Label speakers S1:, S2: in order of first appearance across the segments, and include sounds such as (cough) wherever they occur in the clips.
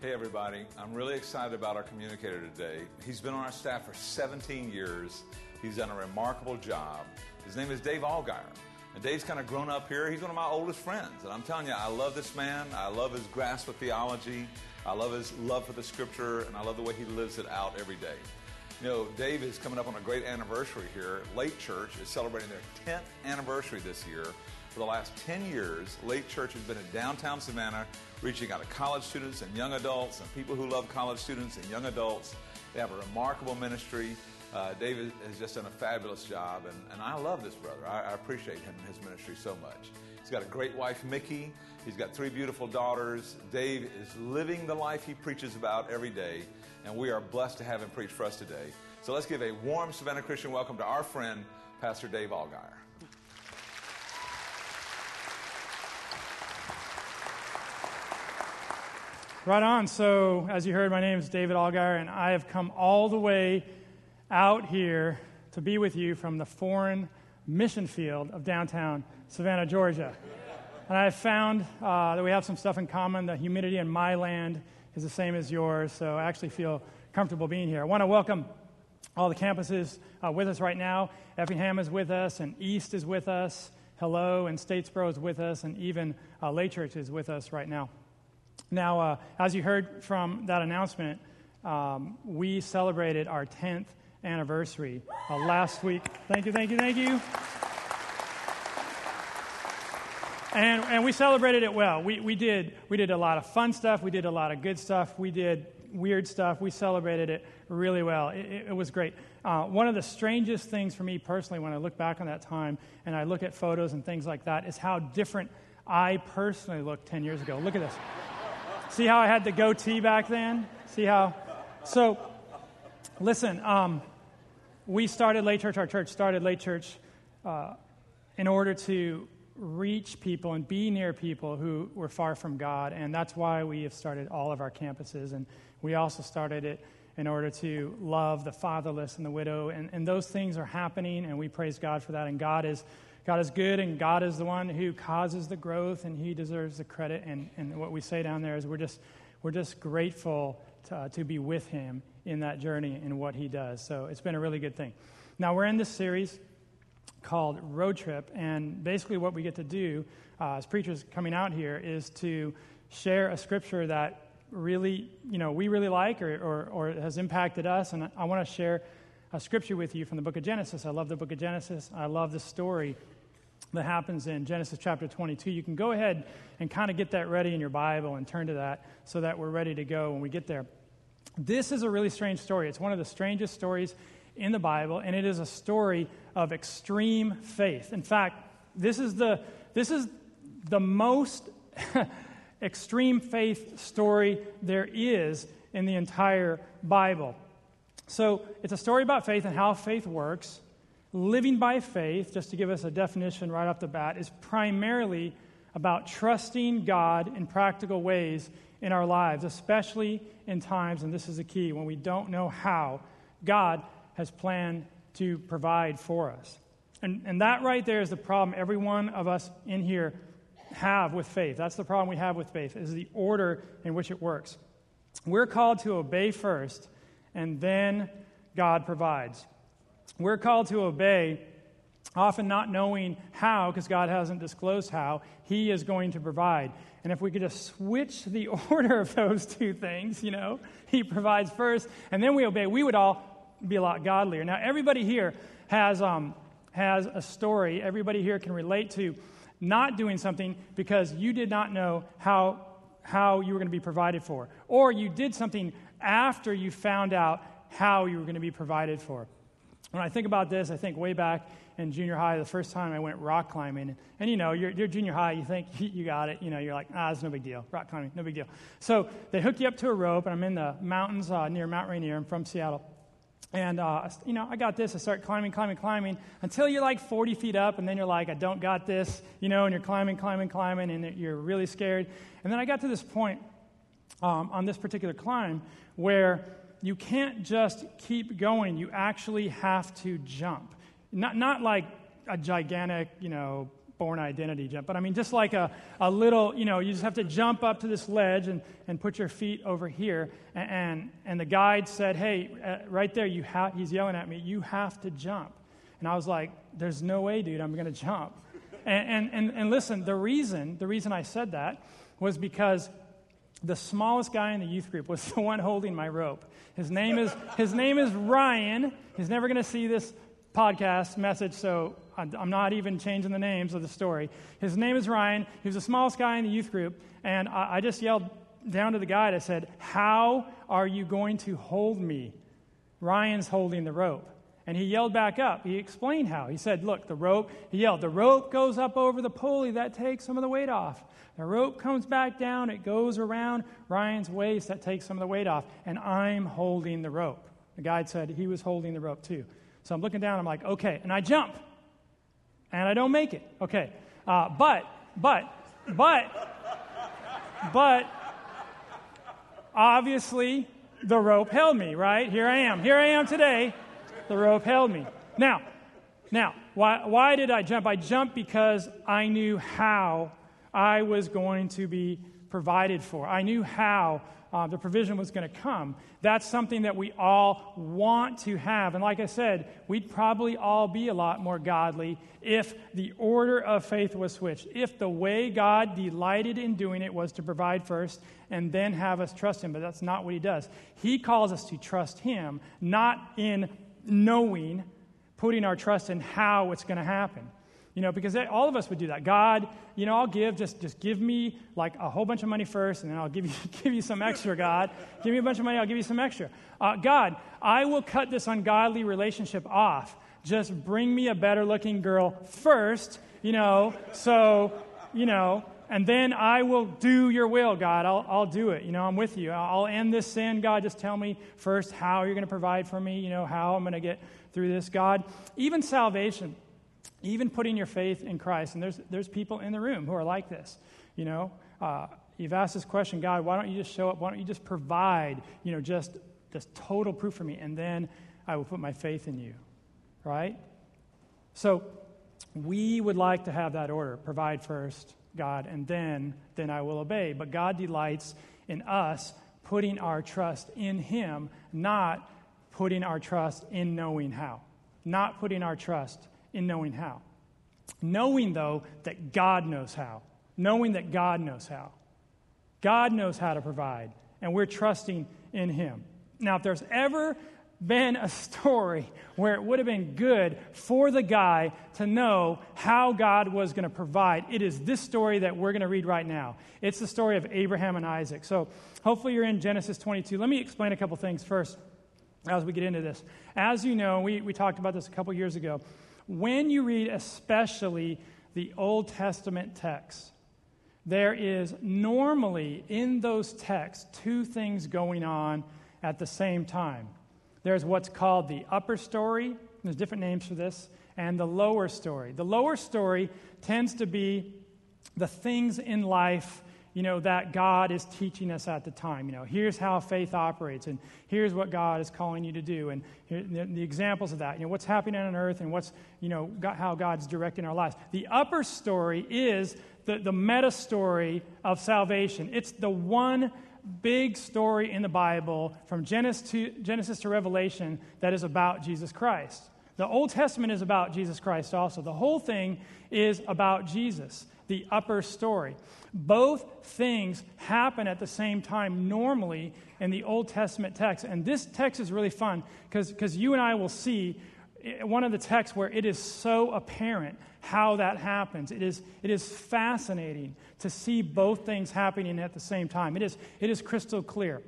S1: Hey, everybody. I'm really excited about our communicator today. He's been on our staff for 17 years. He's done a remarkable job. His name is Dave Allgaier. And Dave's kind of grown up here. He's one of my oldest friends. And I'm telling you, I love this man. I love his grasp of theology. I love his love for the scripture. And I love the way he lives it out every day. You know, Dave is coming up on a great anniversary here. Lake Church is celebrating their 10th anniversary this year. For the last 10 years, Lake Church has been in downtown Savannah, reaching out to college students and young adults and people who love college students and young adults. They have a remarkable ministry. Uh, David has just done a fabulous job, and, and I love this brother. I, I appreciate him and his ministry so much. He's got a great wife, Mickey. He's got three beautiful daughters. Dave is living the life he preaches about every day, and we are blessed to have him preach for us today. So let's give a warm Savannah Christian welcome to our friend, Pastor Dave Allgaier.
S2: Right on. So, as you heard, my name is David Allgaier, and I have come all the way out here to be with you from the foreign mission field of downtown Savannah, Georgia. And I found uh, that we have some stuff in common. The humidity in my land is the same as yours, so I actually feel comfortable being here. I want to welcome all the campuses uh, with us right now. Effingham is with us, and East is with us. Hello, and Statesboro is with us, and even uh, Lake Church is with us right now. Now, uh, as you heard from that announcement, um, we celebrated our 10th anniversary uh, last week. Thank you, thank you, thank you. And, and we celebrated it well. We, we, did, we did a lot of fun stuff. We did a lot of good stuff. We did weird stuff. We celebrated it really well. It, it, it was great. Uh, one of the strangest things for me personally, when I look back on that time and I look at photos and things like that, is how different I personally looked 10 years ago. Look at this. See how I had the goatee back then? See how? So, listen, um, we started Lake Church, our church started Lake Church uh, in order to reach people and be near people who were far from God. And that's why we have started all of our campuses. And we also started it in order to love the fatherless and the widow. And, and those things are happening, and we praise God for that. And God is God is good, and God is the one who causes the growth, and He deserves the credit. And, and what we say down there is we're just, we're just grateful to, uh, to be with Him in that journey and what He does. So it's been a really good thing. Now, we're in this series called Road Trip, and basically what we get to do uh, as preachers coming out here is to share a scripture that really, you know, we really like or, or, or has impacted us. And I want to share a scripture with you from the book of Genesis. I love the book of Genesis. I love the story that happens in Genesis chapter 22. You can go ahead and kind of get that ready in your Bible and turn to that so that we're ready to go when we get there. This is a really strange story. It's one of the strangest stories in the Bible, and it is a story of extreme faith. In fact, this is the, this is the most (laughs) extreme faith story there is in the entire Bible. So, it's a story about faith and how faith works. Living by faith, just to give us a definition right off the bat, is primarily about trusting God in practical ways in our lives, especially in times, and this is the key, when we don't know how God has planned to provide for us. And, and that right there is the problem every one of us in here have with faith. That's the problem we have with faith, is the order in which it works. We're called to obey first, and then God provides. We're called to obey, often not knowing how, because God hasn't disclosed how, He is going to provide. And if we could just switch the (laughs) order of those two things, you know, He provides first, and then we obey, we would all be a lot godlier. Now, everybody here has, um, has a story. Everybody here can relate to not doing something because you did not know how, how you were going to be provided for. Or you did something after you found out how you were going to be provided for. When I think about this, I think way back in junior high, the first time I went rock climbing. And, you know, you're, you're, junior high, you think (laughs) you got it. You know, you're like, ah, it's no big deal. Rock climbing, no big deal. So they hook you up to a rope, and I'm in the mountains uh, near Mount Rainier. I'm from Seattle. And, uh, you know, I got this. I start climbing, climbing, climbing until you're like 40 feet up, and then you're like, I don't got this, you know, and you're climbing, climbing, climbing, and you're really scared. And then I got to this point um, on this particular climb where you can't just keep going. You actually have to jump. Not, not like a gigantic, you know, Bourne Identity jump, but I mean just like a, a little, you know, you just have to jump up to this ledge and, and put your feet over here. And, and, and the guide said, hey, uh, right there, you ha-, he's yelling at me, you have to jump. And I was like, there's no way, dude, I'm going to jump. And, and, and, and listen, the reason, the reason I said that was because the smallest guy in the youth group was (laughs) the one holding my rope. His name is, his name is Ryan. He's never going to see this podcast message, so I'm not even changing the names of the story. His name is Ryan. He was the smallest guy in the youth group, and I, just yelled down to the guide. I said, How are you going to hold me? Ryan's holding the rope. And he yelled back up. He explained how. He said, Look, the rope, he yelled, the rope goes up over the pulley. That takes some of the weight off. The rope comes back down. It goes around Ryan's waist. That takes some of the weight off. And I'm holding the rope. The guide said he was holding the rope too. So I'm looking down, I'm like, okay, and I jump. And I don't make it. Okay. Uh, but, but, but, but, obviously, the rope held me, right? Here I am. Here I am today. The rope held me. Now, now, why, why did I jump? I jumped because I knew how I was going to be provided for. I knew how uh, the provision was going to come. That's something that we all want to have. And like I said, we'd probably all be a lot more godly if the order of faith was switched. If the way God delighted in doing it was to provide first and then have us trust Him. But that's not what He does. He calls us to trust Him, not in knowing, putting our trust in how it's going to happen. You know, because all of us would do that. God, you know, I'll give, just, just give me like a whole bunch of money first, and then I'll give you, (laughs) give you some extra, God. give me a bunch of money, I'll give you some extra. Uh, God, I will cut this ungodly relationship off. Just bring me a better looking girl first, you know, so, you know, and then I will do your will, God. I'll, I'll do it. You know, I'm with you. I'll end this sin, God. Just tell me first how you're going to provide for me, you know, how I'm going to get through this, God. Even salvation even putting your faith in Christ. And there's, there's people in the room who are like this. You know, uh, you've asked this question, God, why don't you just show up? Why don't you just provide, you know, just this total proof for me? And then I will put my faith in you, right? So we would like to have that order provide first, God, and then, then I will obey. But God delights in us putting our trust in Him, not putting our trust in knowing how, not putting our trust in knowing how. Knowing, though, that God knows how. Knowing that God knows how. God knows how to provide, and we're trusting in Him. Now, if there's ever been a story where it would have been good for the guy to know how God was going to provide. It is this story that we're going to read right now. It's the story of Abraham and Isaac. So, hopefully, you're in Genesis 22. Let me explain a couple things first as we get into this. As you know, we, we talked about this a couple years ago when you read especially the Old Testament texts, there is normally in those texts two things going on at the same time. There's what's called the upper story, there's different names for this, and the lower story. The lower story tends to be the things in life you know, that God is teaching us at the time. You know, here's how faith operates, and here's what God is calling you to do, and the, the, examples of that. You know, what's happening on earth, and what's, you know, how God's directing our lives. The upper story is the, the meta story of salvation. It's the one big story in the Bible from Genesis to, Genesis to Revelation that is about Jesus Christ. The Old Testament is about Jesus Christ also. The whole thing is about Jesus, the upper story. Both things happen at the same time normally in the Old Testament text. And this text is really fun because you and I will see eh, one of the texts where it is so apparent how that happens. It is, it is fascinating to see both things happening at the same time. It is, it is crystal clear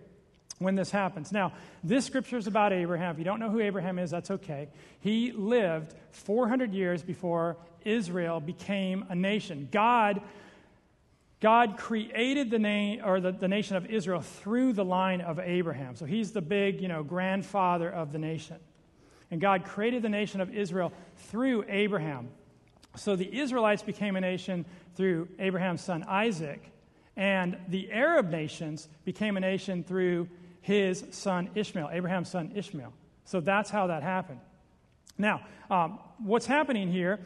S2: when this happens. Now, this scripture is about Abraham. If you don't know who Abraham is, that's okay. He lived 400 years before Israel became a nation. God God created the name or the, the nation of Israel through the line of Abraham. So he's the big, you know, grandfather of the nation. And God created the nation of Israel through Abraham. So the Israelites became a nation through Abraham's son Isaac, and the Arab nations became a nation through his son Ishmael, Abraham's son Ishmael. So that's how that happened. Now, um, what's happening here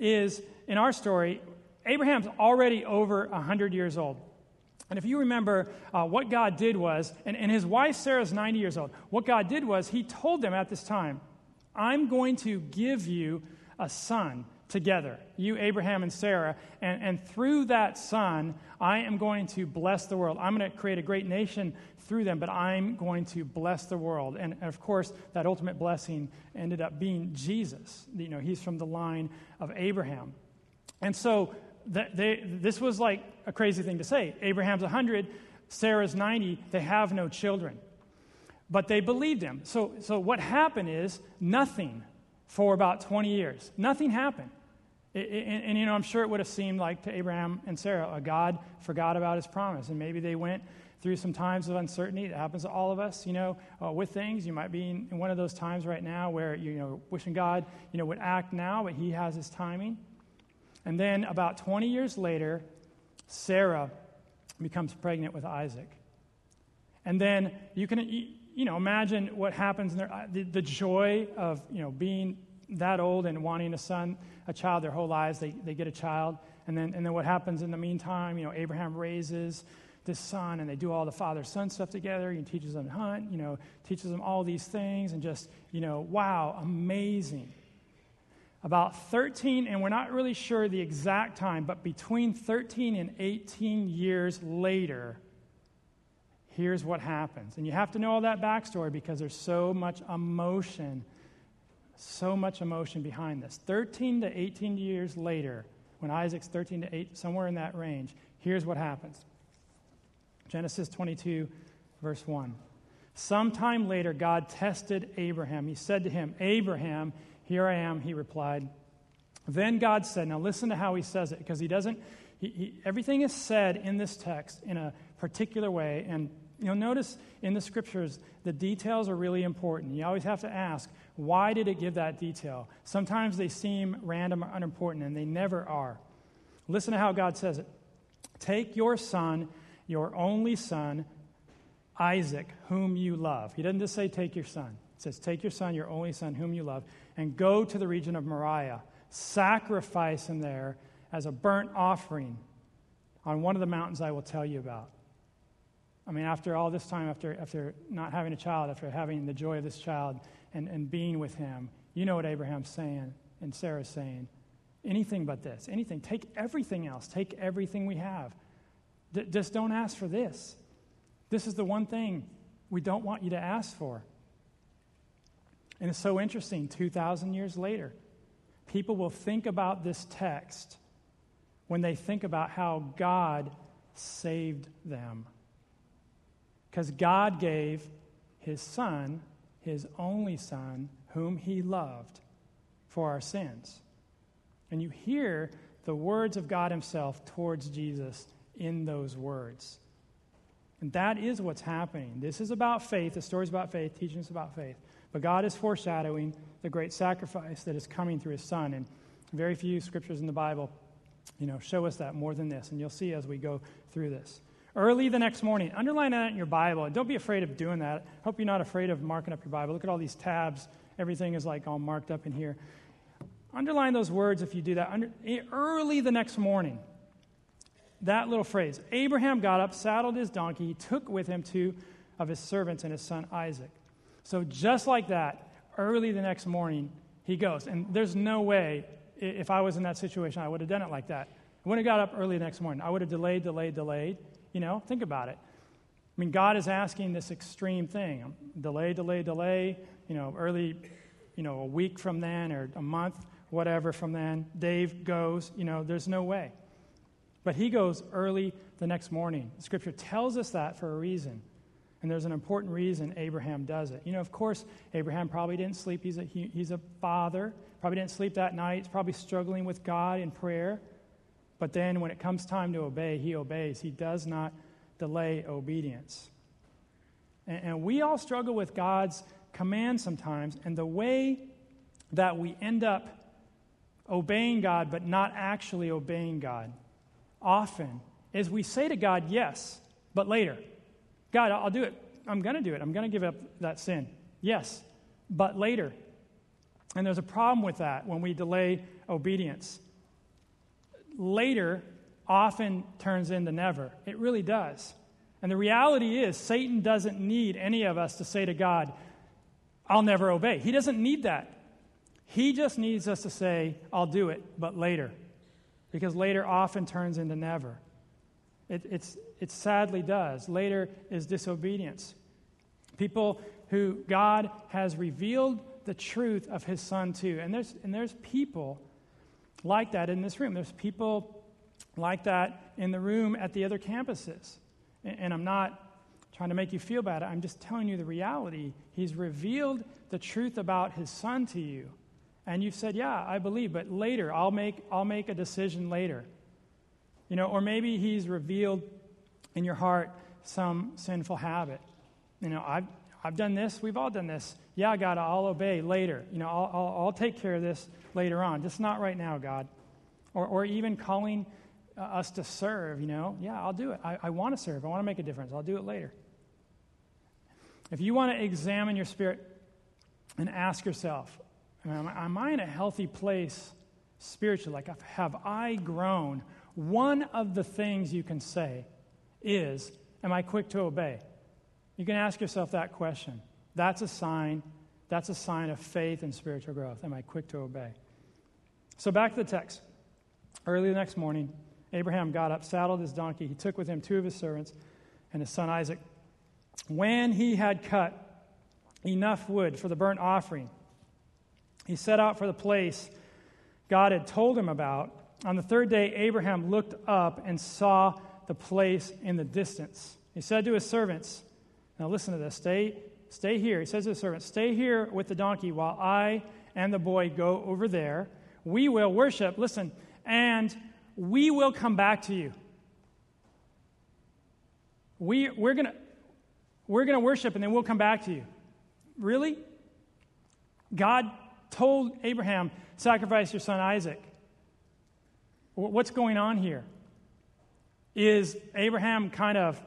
S2: is in our story, Abraham's already over 100 years old. And if you remember, uh, what God did was, and, and his wife Sarah's 90 years old, what God did was he told them at this time, I'm going to give you a son together, you, Abraham, and Sarah. And, and through that son, I am going to bless the world. I'm going to create a great nation through them, but I'm going to bless the world. And, and of course, that ultimate blessing ended up being Jesus. You know, he's from the line of Abraham. And so they, this was like a crazy thing to say. Abraham's 100, Sarah's 90, they have no children. But they believed him. So, so what happened is nothing for about 20 years. Nothing happened. And, and, you know, I'm sure it would have seemed like to Abraham and Sarah, a God forgot about his promise. And maybe they went through some times of uncertainty. It happens to all of us, you know, uh, with things. You might be in, in, one of those times right now where, you know, wishing God, you know, would act now, but he has his timing. And then about 20 years later, Sarah becomes pregnant with Isaac. And then you can, you know, imagine what happens there, uh, the, the joy of, you know, being that old and wanting a son, a child their whole lives. They, they get a child. And then, and then what happens in the meantime, you know, Abraham raises this son and they do all the father son stuff together. He teaches them to hunt, you know, teaches them all these things and just, you know, wow, amazing. About 13, and we're not really sure the exact time, but between 13 and 18 years later, here's what happens. And you have to know all that backstory because there's so much emotion, so much emotion behind this. 13 to 18 years later, when Isaac's 13 to 8, somewhere in that range, here's what happens Genesis 22, verse 1. Sometime later, God tested Abraham. He said to him, Abraham, here I am, he replied. Then God said, Now listen to how he says it, because he doesn't, he, he, everything is said in this text in a particular way. And you'll notice in the scriptures, the details are really important. You always have to ask, why did it give that detail? Sometimes they seem random or unimportant, and they never are. Listen to how God says it Take your son, your only son, Isaac, whom you love. He doesn't just say, Take your son. It says, Take your son, your only son, whom you love, and go to the region of Moriah. Sacrifice him there as a burnt offering on one of the mountains I will tell you about. I mean, after all this time, after, after not having a child, after having the joy of this child and, and being with him, you know what Abraham's saying and Sarah's saying. Anything but this. Anything. Take everything else. Take everything we have. D- just don't ask for this. This is the one thing we don't want you to ask for. And it's so interesting, 2,000 years later, people will think about this text when they think about how God saved them. Because God gave his son, his only son, whom he loved, for our sins. And you hear the words of God himself towards Jesus in those words. And that is what's happening. This is about faith. The story's about faith, teaching us about faith. But God is foreshadowing the great sacrifice that is coming through his son. And very few scriptures in the Bible, you know, show us that more than this. And you'll see as we go through this. Early the next morning, underline that in your Bible. And don't be afraid of doing that. Hope you're not afraid of marking up your Bible. Look at all these tabs. Everything is like all marked up in here. Underline those words if you do that. Under, early the next morning, that little phrase Abraham got up, saddled his donkey, took with him two of his servants and his son Isaac. So, just like that, early the next morning, he goes. And there's no way, if I was in that situation, I would have done it like that. I wouldn't have got up early the next morning. I would have delayed, delayed, delayed. You know, think about it. I mean, God is asking this extreme thing um, delay, delay, delay. You know, early, you know, a week from then or a month, whatever from then. Dave goes, you know, there's no way. But he goes early the next morning. Scripture tells us that for a reason. And there's an important reason Abraham does it. You know, of course, Abraham probably didn't sleep. He's a, he, he's a father. Probably didn't sleep that night. He's probably struggling with God in prayer. But then when it comes time to obey, he obeys. He does not delay obedience. And, and we all struggle with God's command sometimes. And the way that we end up obeying God but not actually obeying God often is we say to God, yes, but later. God, I'll do it. I'm going to do it. I'm going to give up that sin. Yes, but later. And there's a problem with that when we delay obedience. Later often turns into never. It really does. And the reality is, Satan doesn't need any of us to say to God, I'll never obey. He doesn't need that. He just needs us to say, I'll do it, but later. Because later often turns into never. It, it's, it sadly does. Later is disobedience. People who God has revealed the truth of his son to. And there's, and there's people like that in this room. There's people like that in the room at the other campuses. And, and I'm not trying to make you feel bad. I'm just telling you the reality. He's revealed the truth about his son to you. And you've said, Yeah, I believe, but later, I'll make, I'll make a decision later. You know, or maybe he's revealed in your heart some sinful habit. You know, I've, I've done this, we've all done this. Yeah, God, I'll obey later. You know, I'll, I'll, I'll take care of this later on, just not right now, God. Or, or even calling uh, us to serve, you know, yeah, I'll do it. I, I want to serve, I want to make a difference. I'll do it later. If you want to examine your spirit and ask yourself, am, am I in a healthy place spiritually? Like, have I grown? One of the things you can say is, Am I quick to obey? You can ask yourself that question. That's a sign. That's a sign of faith and spiritual growth. Am I quick to obey? So back to the text. Early the next morning, Abraham got up, saddled his donkey. He took with him two of his servants and his son Isaac. When he had cut enough wood for the burnt offering, he set out for the place God had told him about. On the third day, Abraham looked up and saw the place in the distance. He said to his servants, Now listen to this, stay, stay here. He says to the servant, Stay here with the donkey while I and the boy go over there. We will worship, listen, and we will come back to you. We, we're going to we're going to worship and then we'll come back to you. Really? God told Abraham, sacrifice your son Isaac. What's going on here? Is Abraham kind of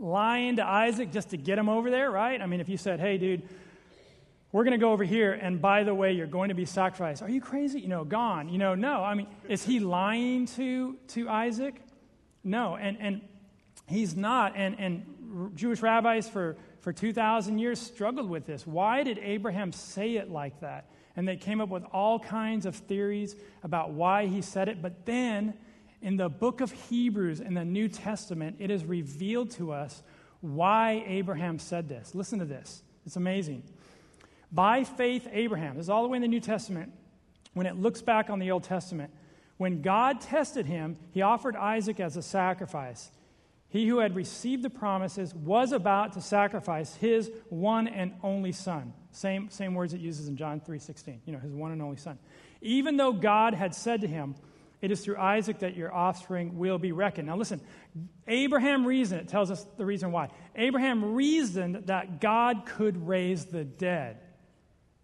S2: lying to Isaac just to get him over there, right? I mean, if you said, hey, dude, we're going to go over here, and by the way, you're going to be sacrificed. Are you crazy? You know, gone. You know, no. I mean, is he lying to, to Isaac? No. And, and he's not. And, and Jewish rabbis for, for 2,000 years struggled with this. Why did Abraham say it like that? And they came up with all kinds of theories about why he said it. But then in the book of Hebrews in the New Testament, it is revealed to us why Abraham said this. Listen to this. It's amazing. By faith, Abraham, this is all the way in the New Testament, when it looks back on the Old Testament, when God tested him, he offered Isaac as a sacrifice. He who had received the promises was about to sacrifice his one and only son. Same, same words it uses in John 3.16, you know, his one and only son. Even though God had said to him, it is through Isaac that your offspring will be reckoned. Now, listen, Abraham reasoned, it tells us the reason why. Abraham reasoned that God could raise the dead.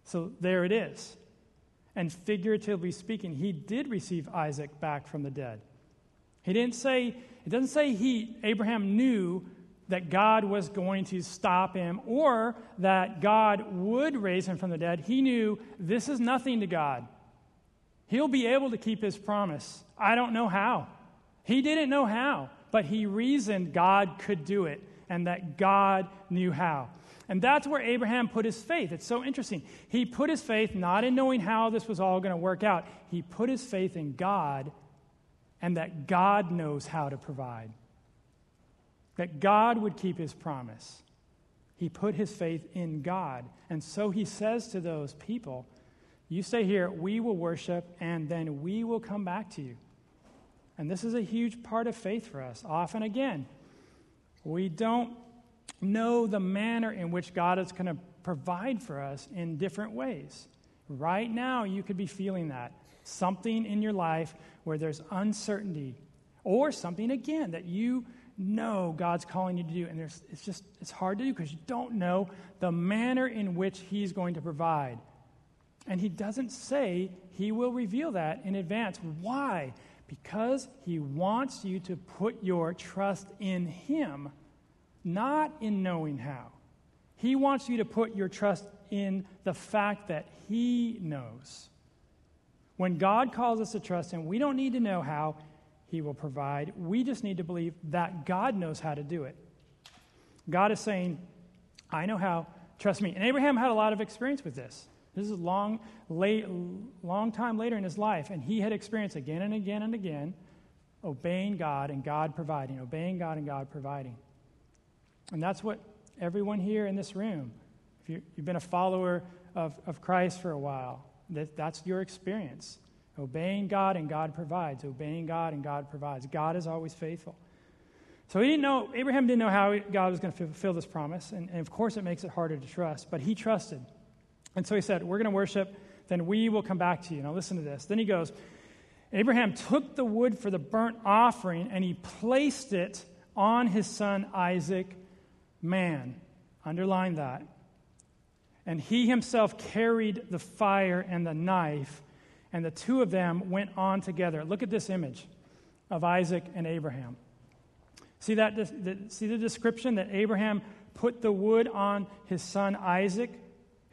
S2: So there it is. And figuratively speaking, he did receive Isaac back from the dead. He didn't say, it doesn't say he, Abraham knew that God was going to stop him or that God would raise him from the dead. He knew this is nothing to God. He'll be able to keep his promise. I don't know how. He didn't know how, but he reasoned God could do it and that God knew how. And that's where Abraham put his faith. It's so interesting. He put his faith not in knowing how this was all going to work out, he put his faith in God and that God knows how to provide, that God would keep his promise. He put his faith in God. And so he says to those people, you stay here, we will worship, and then we will come back to you. And this is a huge part of faith for us. Often, again, we don't know the manner in which God is going to provide for us in different ways. Right now, you could be feeling that. Something in your life where there's uncertainty, or something, again, that you know God's calling you to do, and it's just it's hard to do because you don't know the manner in which He's going to provide. And he doesn't say he will reveal that in advance. Why? Because he wants you to put your trust in him, not in knowing how. He wants you to put your trust in the fact that he knows. When God calls us to trust him, we don't need to know how. he will provide. We just need to believe that God knows how to do it. God is saying, I know how, trust me. And Abraham had a lot of experience with this. This is long, late, long time later in his life, and he had experienced again and again and again obeying God and God providing, obeying God and God providing. And that's what everyone here in this room, if you, have been a follower of, of Christ for a while, that, that's your experience. Obeying God and God provides. Obeying God and God provides. God is always faithful. So he didn't know, Abraham didn't know how God was going to fulfill this promise. And, and of course, it makes it harder to trust, but he trusted. And so he said, We're going to worship, then we will come back to you. Now, listen to this. Then he goes, Abraham took the wood for the burnt offering and he placed it on his son Isaac, man. Underline that. And he himself carried the fire and the knife and the two of them went on together. Look at this image of Isaac and Abraham. See that see the description that Abraham put the wood on his son Isaac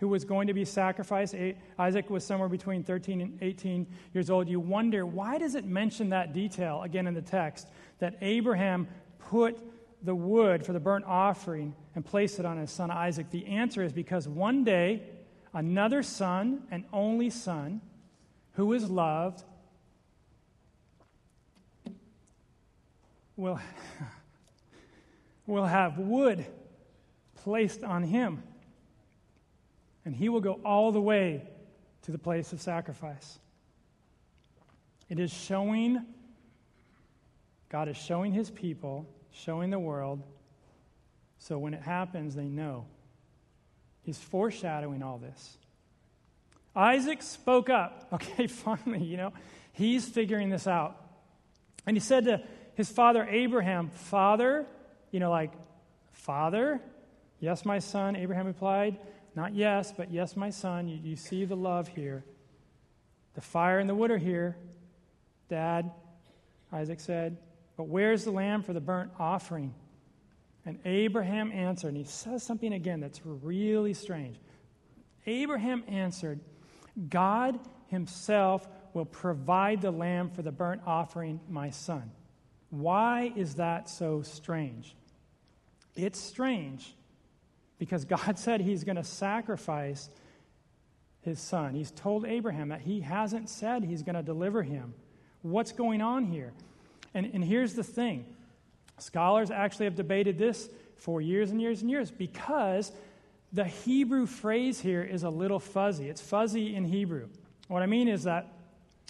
S2: who was going to be sacrificed. Isaac was somewhere between 13 and 18 years old. You wonder why does it mention that detail again in the text that Abraham put the wood for the burnt offering and placed it on his son Isaac? The answer is because one day another son, an only son, who is loved will, (laughs) will have wood placed on him, and he will go all the way to the place of sacrifice. It is showing, God is showing his people, showing the world, so when it happens, they know. He's foreshadowing all this. Isaac spoke up. (laughs) Okay, finally, you know, he's figuring this out. And he said to his father Abraham, Father, you know, like, Father? Yes, my son, Abraham replied. Not yes, but yes, my son. You, you see the love here. The fire and the wood are here. Dad, Isaac said, but where's the lamb for the burnt offering? And Abraham answered, and he says something again that's really strange. Abraham answered, God Himself will provide the lamb for the burnt offering, my son. Why is that so strange? It's strange because God (laughs) said He's going to sacrifice His son. He's told Abraham that He hasn't said He's going to deliver him. What's going on here? And, and here's the thing scholars actually have debated this for years and years and years because the Hebrew phrase here is a little fuzzy. It's fuzzy in Hebrew. What I mean is that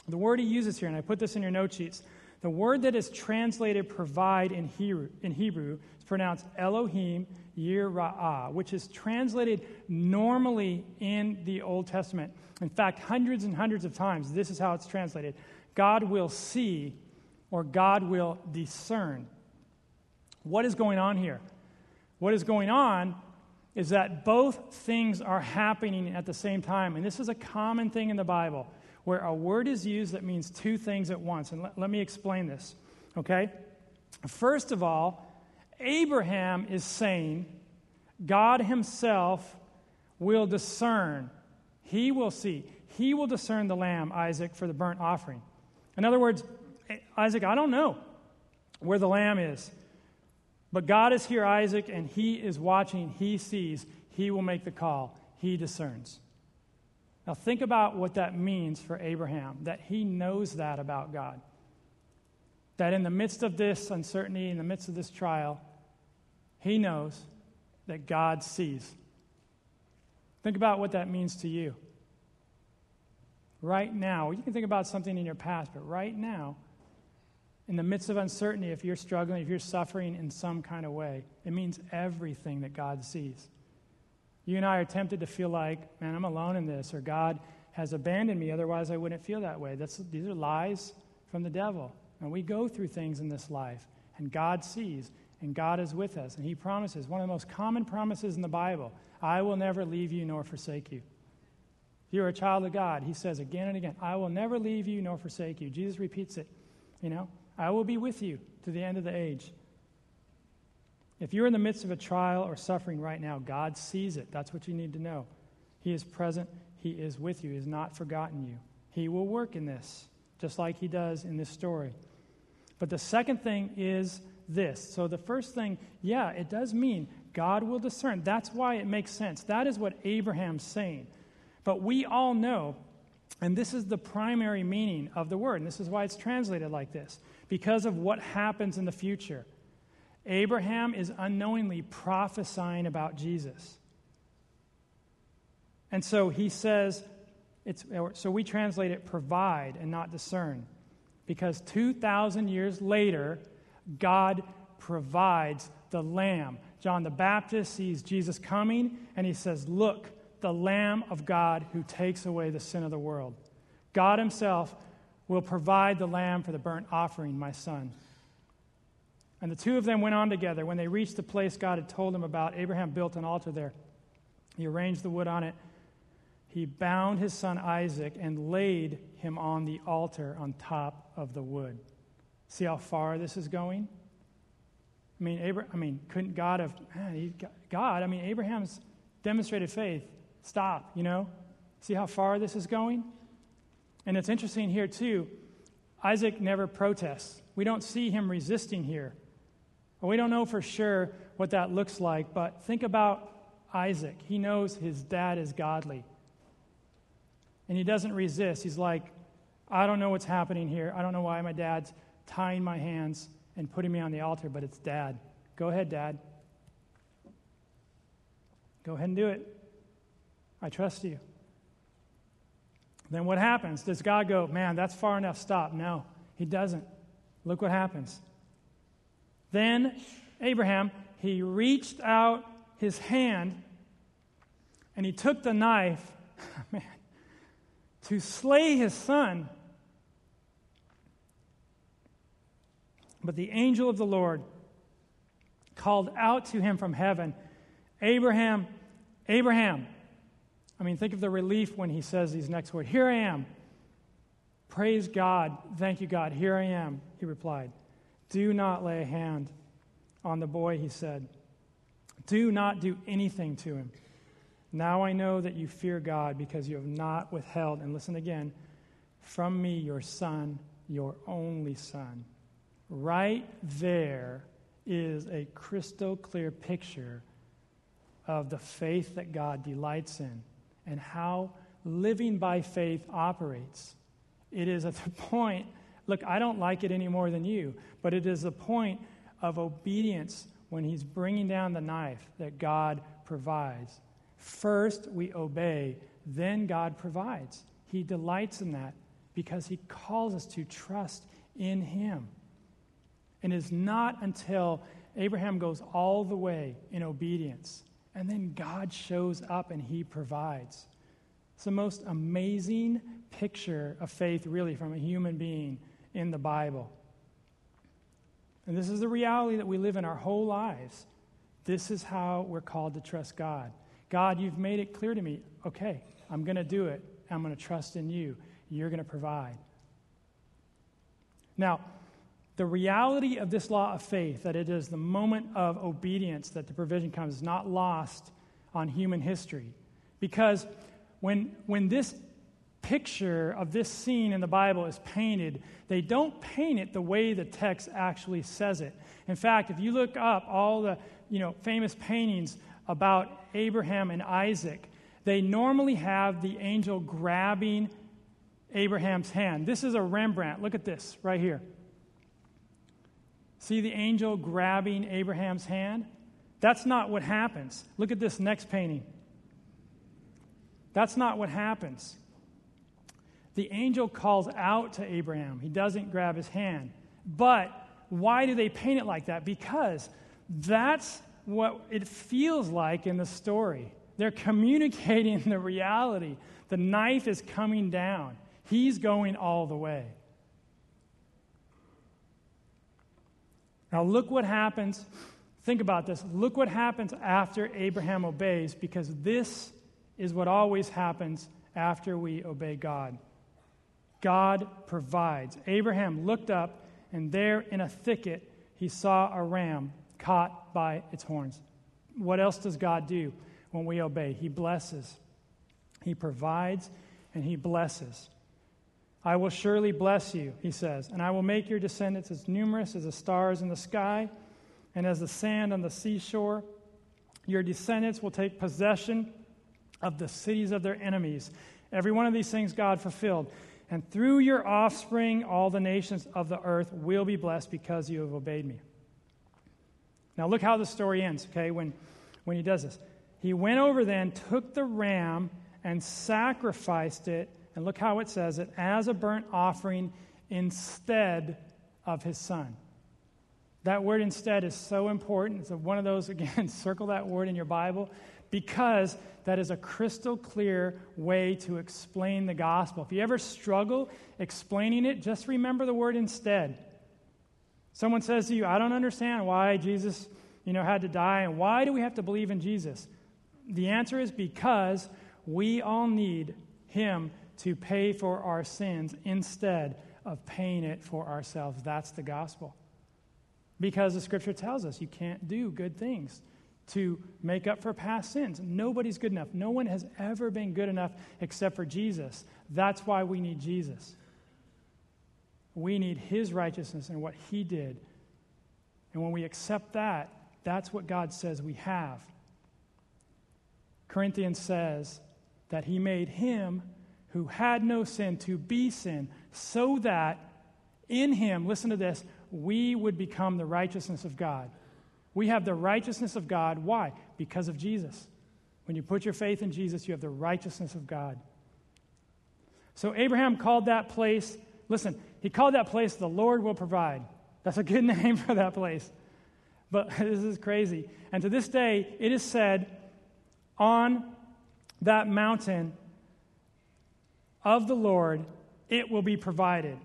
S2: the word he uses here, and I put this in your note sheets, the word that is translated provide in Hebrew, in Hebrew is pronounced Elohim Yira'ah, which is translated normally in the Old Testament. In fact, hundreds and hundreds of times, this is how it's translated God will see or God will discern. What is going on here? What is going on is that both things are happening at the same time. And this is a common thing in the Bible where a word is used that means two things at once. And let, let me explain this, okay? First of all, Abraham is saying God himself will discern, he will see, he will discern the lamb, Isaac, for the burnt offering. In other words, Isaac, I don't know where the lamb is. But God is here, Isaac, and he is watching. He sees. He will make the call. He discerns. Now, think about what that means for Abraham that he knows that about God. That in the midst of this uncertainty, in the midst of this trial, he knows that God sees. Think about what that means to you. Right now, you can think about something in your past, but right now, in the midst of uncertainty, if you're struggling, if you're suffering in some kind of way, it means everything that God sees. You and I are tempted to feel like, man, I'm alone in this, or God has abandoned me, otherwise I wouldn't feel that way. That's, these are lies from the devil. And we go through things in this life, and God sees, and God is with us. And He promises, one of the most common promises in the Bible I will never leave you nor forsake you. If you're a child of God, He says again and again, I will never leave you nor forsake you. Jesus repeats it, you know. I will be with you to the end of the age. If you're in the midst of a trial or suffering right now, God sees it. That's what you need to know. He is present, He is with you, He has not forgotten you. He will work in this, just like He does in this story. But the second thing is this. So the first thing, yeah, it does mean God will discern. That's why it makes sense. That is what Abraham's saying. But we all know, and this is the primary meaning of the word, and this is why it's translated like this, because of what happens in the future. Abraham is unknowingly prophesying about Jesus. And so he says, it's, so we translate it provide and not discern. Because 2,000 years later, God provides the Lamb. John the Baptist sees Jesus coming and he says, Look, the Lamb of God who takes away the sin of the world. God Himself will provide the lamb for the burnt offering, my son. And the two of them went on together. When they reached the place God had told them about, Abraham built an altar there. He arranged the wood on it. He bound his son Isaac and laid him on the altar on top of the wood. See how far this is going? I mean, Abraham, I mean, couldn't God have, man, God, I mean, Abraham's demonstrated faith. Stop, you know? See how far this is going? And it's interesting here, too. Isaac never protests. We don't see him resisting here. We don't know for sure what that looks like, but think about Isaac. He knows his dad is godly. And he doesn't resist. He's like, I don't know what's happening here. I don't know why my dad's tying my hands and putting me on the altar, but it's dad. Go ahead, dad. Go ahead and do it. I trust you. Then what happens? Does God go, man, that's far enough, stop? No, he doesn't. Look what happens. Then Abraham, he reached out his hand and he took the knife, (laughs) man, to slay his son. But the angel of the Lord called out to him from heaven, Abraham, Abraham. I mean, think of the relief when he says these next words Here I am. Praise God. Thank you, God. Here I am, he replied. Do not lay a hand on the boy, he said. Do not do anything to him. Now I know that you fear God because you have not withheld, and listen again, from me your son, your only son. Right there is a crystal clear picture of the faith that God delights in and how living by faith operates. It is at the (laughs) point Look, I don't like it any more than you, but it is a point of obedience when he's bringing down the knife that God provides. First, we obey, then God provides. He delights in that because he calls us to trust in him. And it is not until Abraham goes all the way in obedience and then God shows up and he provides. It's the most amazing picture of faith, really, from a human being in the Bible. And this is the reality that we live in our whole lives. This is how we're called to trust God. God, you've made it clear to me. Okay, I'm going to do it. I'm going to trust in you. You're going to provide. Now, the reality of this law of faith, that it is the moment of obedience that the provision comes, is not lost on human history. Because when, when this picture of this scene in the Bible is painted, they don't paint it the way the text actually says it. In fact, if you look up all the you know, famous paintings about Abraham and Isaac, they normally have the angel grabbing Abraham's hand. This is a Rembrandt. Look at this right here. See the angel grabbing Abraham's hand? That's not what happens. Look at this next painting. That's not what happens the angel calls out to Abraham. He doesn't grab his hand. But why do they paint it like that? Because that's what it feels like in the story. They're communicating (laughs) the reality. The knife is coming down, he's going all the way. Now, look what happens. Think about this. Look what happens after Abraham obeys, because this is what always happens after we obey God. God provides. Abraham looked up, and there in a thicket he saw a ram caught by its horns. What else does God do when we obey? He blesses, He provides, and He blesses. I will surely bless you, he says, and I will make your descendants as numerous as the stars in the sky and as the sand on the seashore. Your descendants will take possession of the cities of their enemies. Every one of these things God fulfilled. And through your offspring, all the nations of the earth will be blessed because you have obeyed me. Now, look how the story ends, okay, when, when he does this. He went over then, took the ram, and sacrificed it and look how it says it as a burnt offering instead of his son. That word instead is so important. It's one of those, (laughs) again, circle that word in your Bible because that is a crystal clear way to explain the gospel. If you ever struggle explaining it, just remember the word instead. Someone says to you, I don't understand why Jesus you know, had to die and why do we have to believe in Jesus? The answer is because we all need him to pay for our sins instead of paying it for ourselves. That's the gospel. Because the scripture tells us you can't do good things to make up for past sins. Nobody's good enough. No one has ever been good enough except for Jesus. That's why we need Jesus. We need his righteousness and what he did. And when we accept that, that's what God says we have. Corinthians says that he made him who had no sin to be sin, so that in him, listen to this, we would become the righteousness of God. We have the righteousness of God. Why? Because of Jesus. When you put your faith in Jesus, you have the righteousness of God. So Abraham called that place, listen, he called that place the Lord will provide. That's a good (laughs) name for that place. But (laughs) this is crazy. And to this day, it is said on that mountain of the Lord, it will be provided.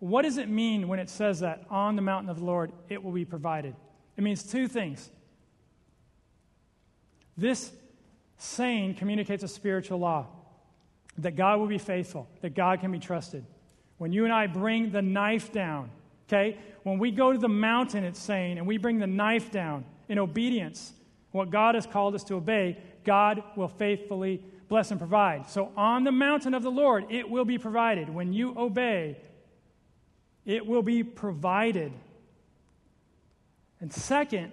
S2: What does it mean when it says that on the mountain of the Lord, it will be provided? It means two things. This saying communicates a spiritual law that God will be faithful, that God can be trusted. When you and I bring the knife down, okay, when we go to the mountain, it's saying, and we bring the knife down in obedience, what God has called us to obey, God will faithfully bless and provide. So on the mountain of the Lord, it will be provided. When you obey, it will be provided. And second,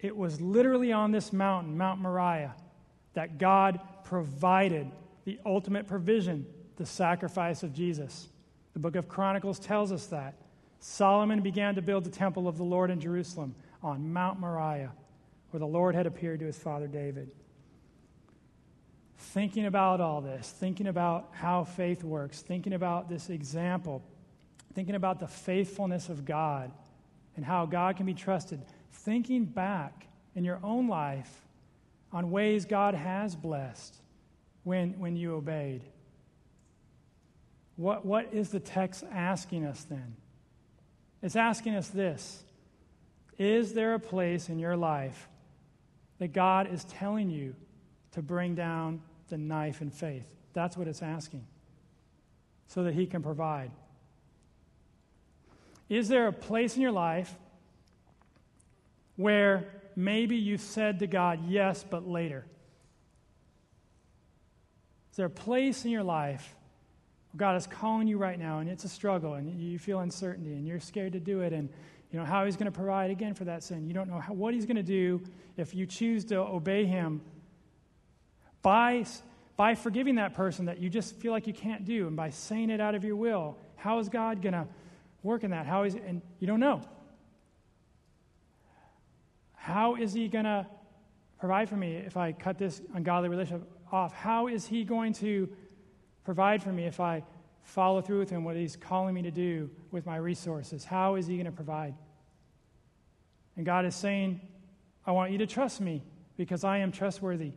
S2: it was literally on this mountain, Mount Moriah, that God provided the ultimate provision, the sacrifice of Jesus. The book of Chronicles tells us that. Solomon began to build the temple of the Lord in Jerusalem on Mount Moriah, where the Lord had appeared to his father David thinking about all this, thinking about how faith works, thinking about this example, thinking about the faithfulness of God and how God can be trusted, thinking back in your own life on ways God has blessed when, when you obeyed. What, what is the text asking us then? It's asking us this Is there a place in your life that God is telling you to bring down the knife in faith. That's what it's asking, so that He can provide. Is there a place in your life where maybe you said to God, yes, but later? Is there a place in your life where God is calling you right now and it's a struggle and you feel uncertainty and you're scared to do it and you know how he's going to provide again for that sin? You don't know how, what he's going to do if you choose to obey him by, by forgiving that person that you just feel like you can't do and by saying it out of your will, how is God going to work in that? How is, it? and you don't know. How is he going to provide for me if I cut this ungodly relationship off? How is he going to provide for me if I follow through with him what he's calling me to do with my resources? How is he going to provide? And God is saying, I want you to trust me because I am trustworthy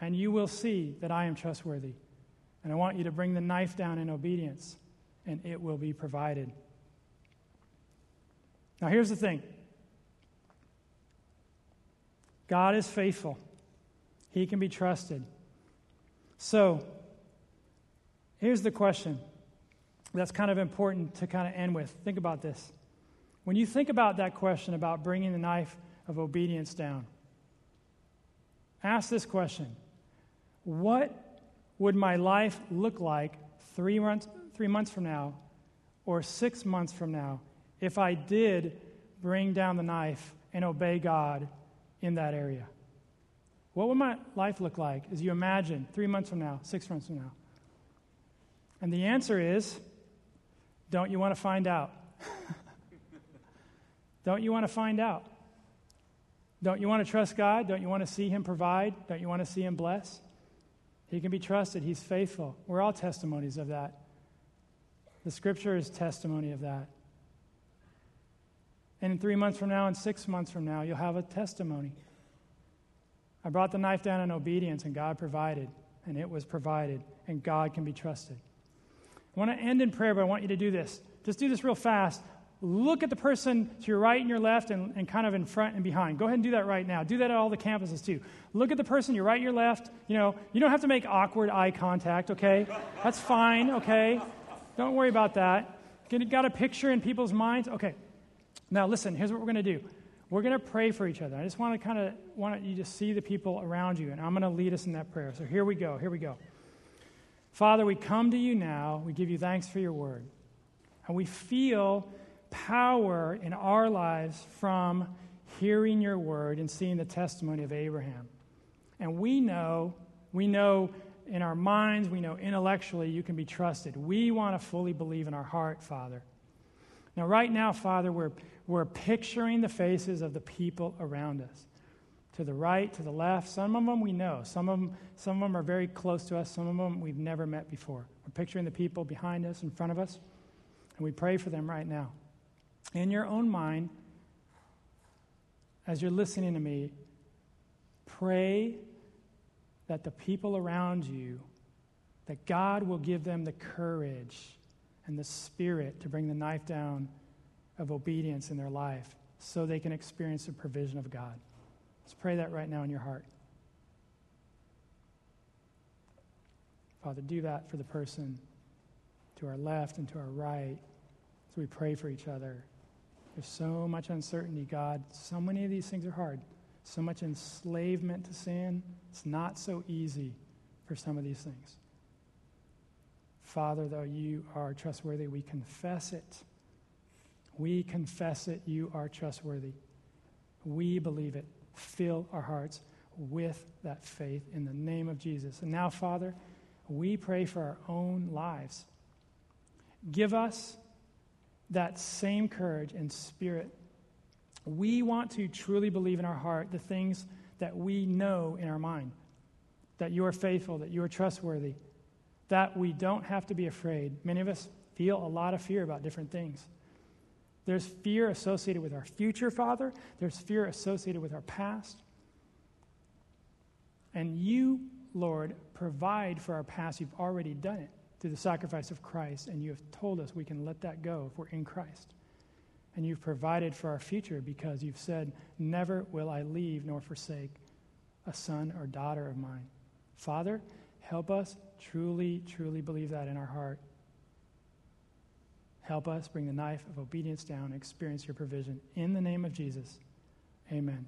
S2: and you will see that I am trustworthy. And I want you to bring the knife down in obedience, and it will be provided. Now, here's the thing God is faithful, He can be trusted. So, here's the question that's kind of important to kind of end with. Think about this. When you think about that question about bringing the knife of obedience down, ask this question what would my life look like three months, three months from now or six months from now if I did bring down the knife and obey God in that area? What would my life look like as you imagine three months from now, six months from now? And the answer is don't you want (laughs) to find out? don't you want to find out? Don't you want to trust God? Don't you want to see Him provide? Don't you want to see Him bless? He can be trusted. He's faithful. We're all testimonies of that. The scripture is testimony of that. And in three months from now and six months from now, you'll have a testimony. I brought the knife down in obedience, and God provided, and it was provided, and God can be trusted. I want to end in prayer, but I want you to do this. Just do this real fast. Look at the person to your right and your left and, and kind of in front and behind. Go ahead and do that right now. Do that at all the campuses too. Look at the person, your right, your left. You know, you don't have to make awkward eye contact, okay? That's fine, okay? Don't worry about that. Got a picture in people's minds? Okay. Now listen, here's what we're going to do. We're going to pray for each other. I just want to kind of want you to see the people around you, and I'm going to lead us in that prayer. So here we go. Here we go. Father, we come to you now. We give you thanks for your word. And we feel power in our lives from hearing your word and seeing the testimony of Abraham. And we know, we know in our minds, we know intellectually you can be trusted. We want to fully believe in our heart, Father. Now, right now, Father, we're, we're picturing the faces of the people around us. To the right, to the left. Some of them we know. Some of them, some of them are very close to us. Some of them we've never met before. We're picturing the people behind us, in front of us, and we pray for them right now. In your own mind, as you're listening to me, pray that the people around you, that God will give them the courage and the spirit to bring the knife down of obedience in their life so they can experience the provision of God. Let's pray that right now in your heart. Father, do that for the person to our left and to our right as we pray for each other. There's so much uncertainty, God. So many of these things are hard. So much enslavement to sin. It's not so easy for some of these things. Father, though you are trustworthy, we confess it. We confess it. You are trustworthy. We believe it. Fill our hearts with that faith in the name of Jesus. And now, Father, we pray for our own lives. Give us that same courage and spirit. We want to truly believe in our heart the things that we know in our mind that you are faithful, that you are trustworthy, that we don't have to be afraid. Many of us feel a lot of fear about different things. There's fear associated with our future, Father, there's fear associated with our past. And you, Lord, provide for our past. You've already done it through the sacrifice of Christ, and you have told us we can let that go if we're in Christ. And you've provided for our future because you've said, Never will I leave nor forsake a son or daughter of mine. Father, help us truly, truly believe that in our heart. Help us bring the knife of obedience down and experience your provision. In the name of Jesus, amen.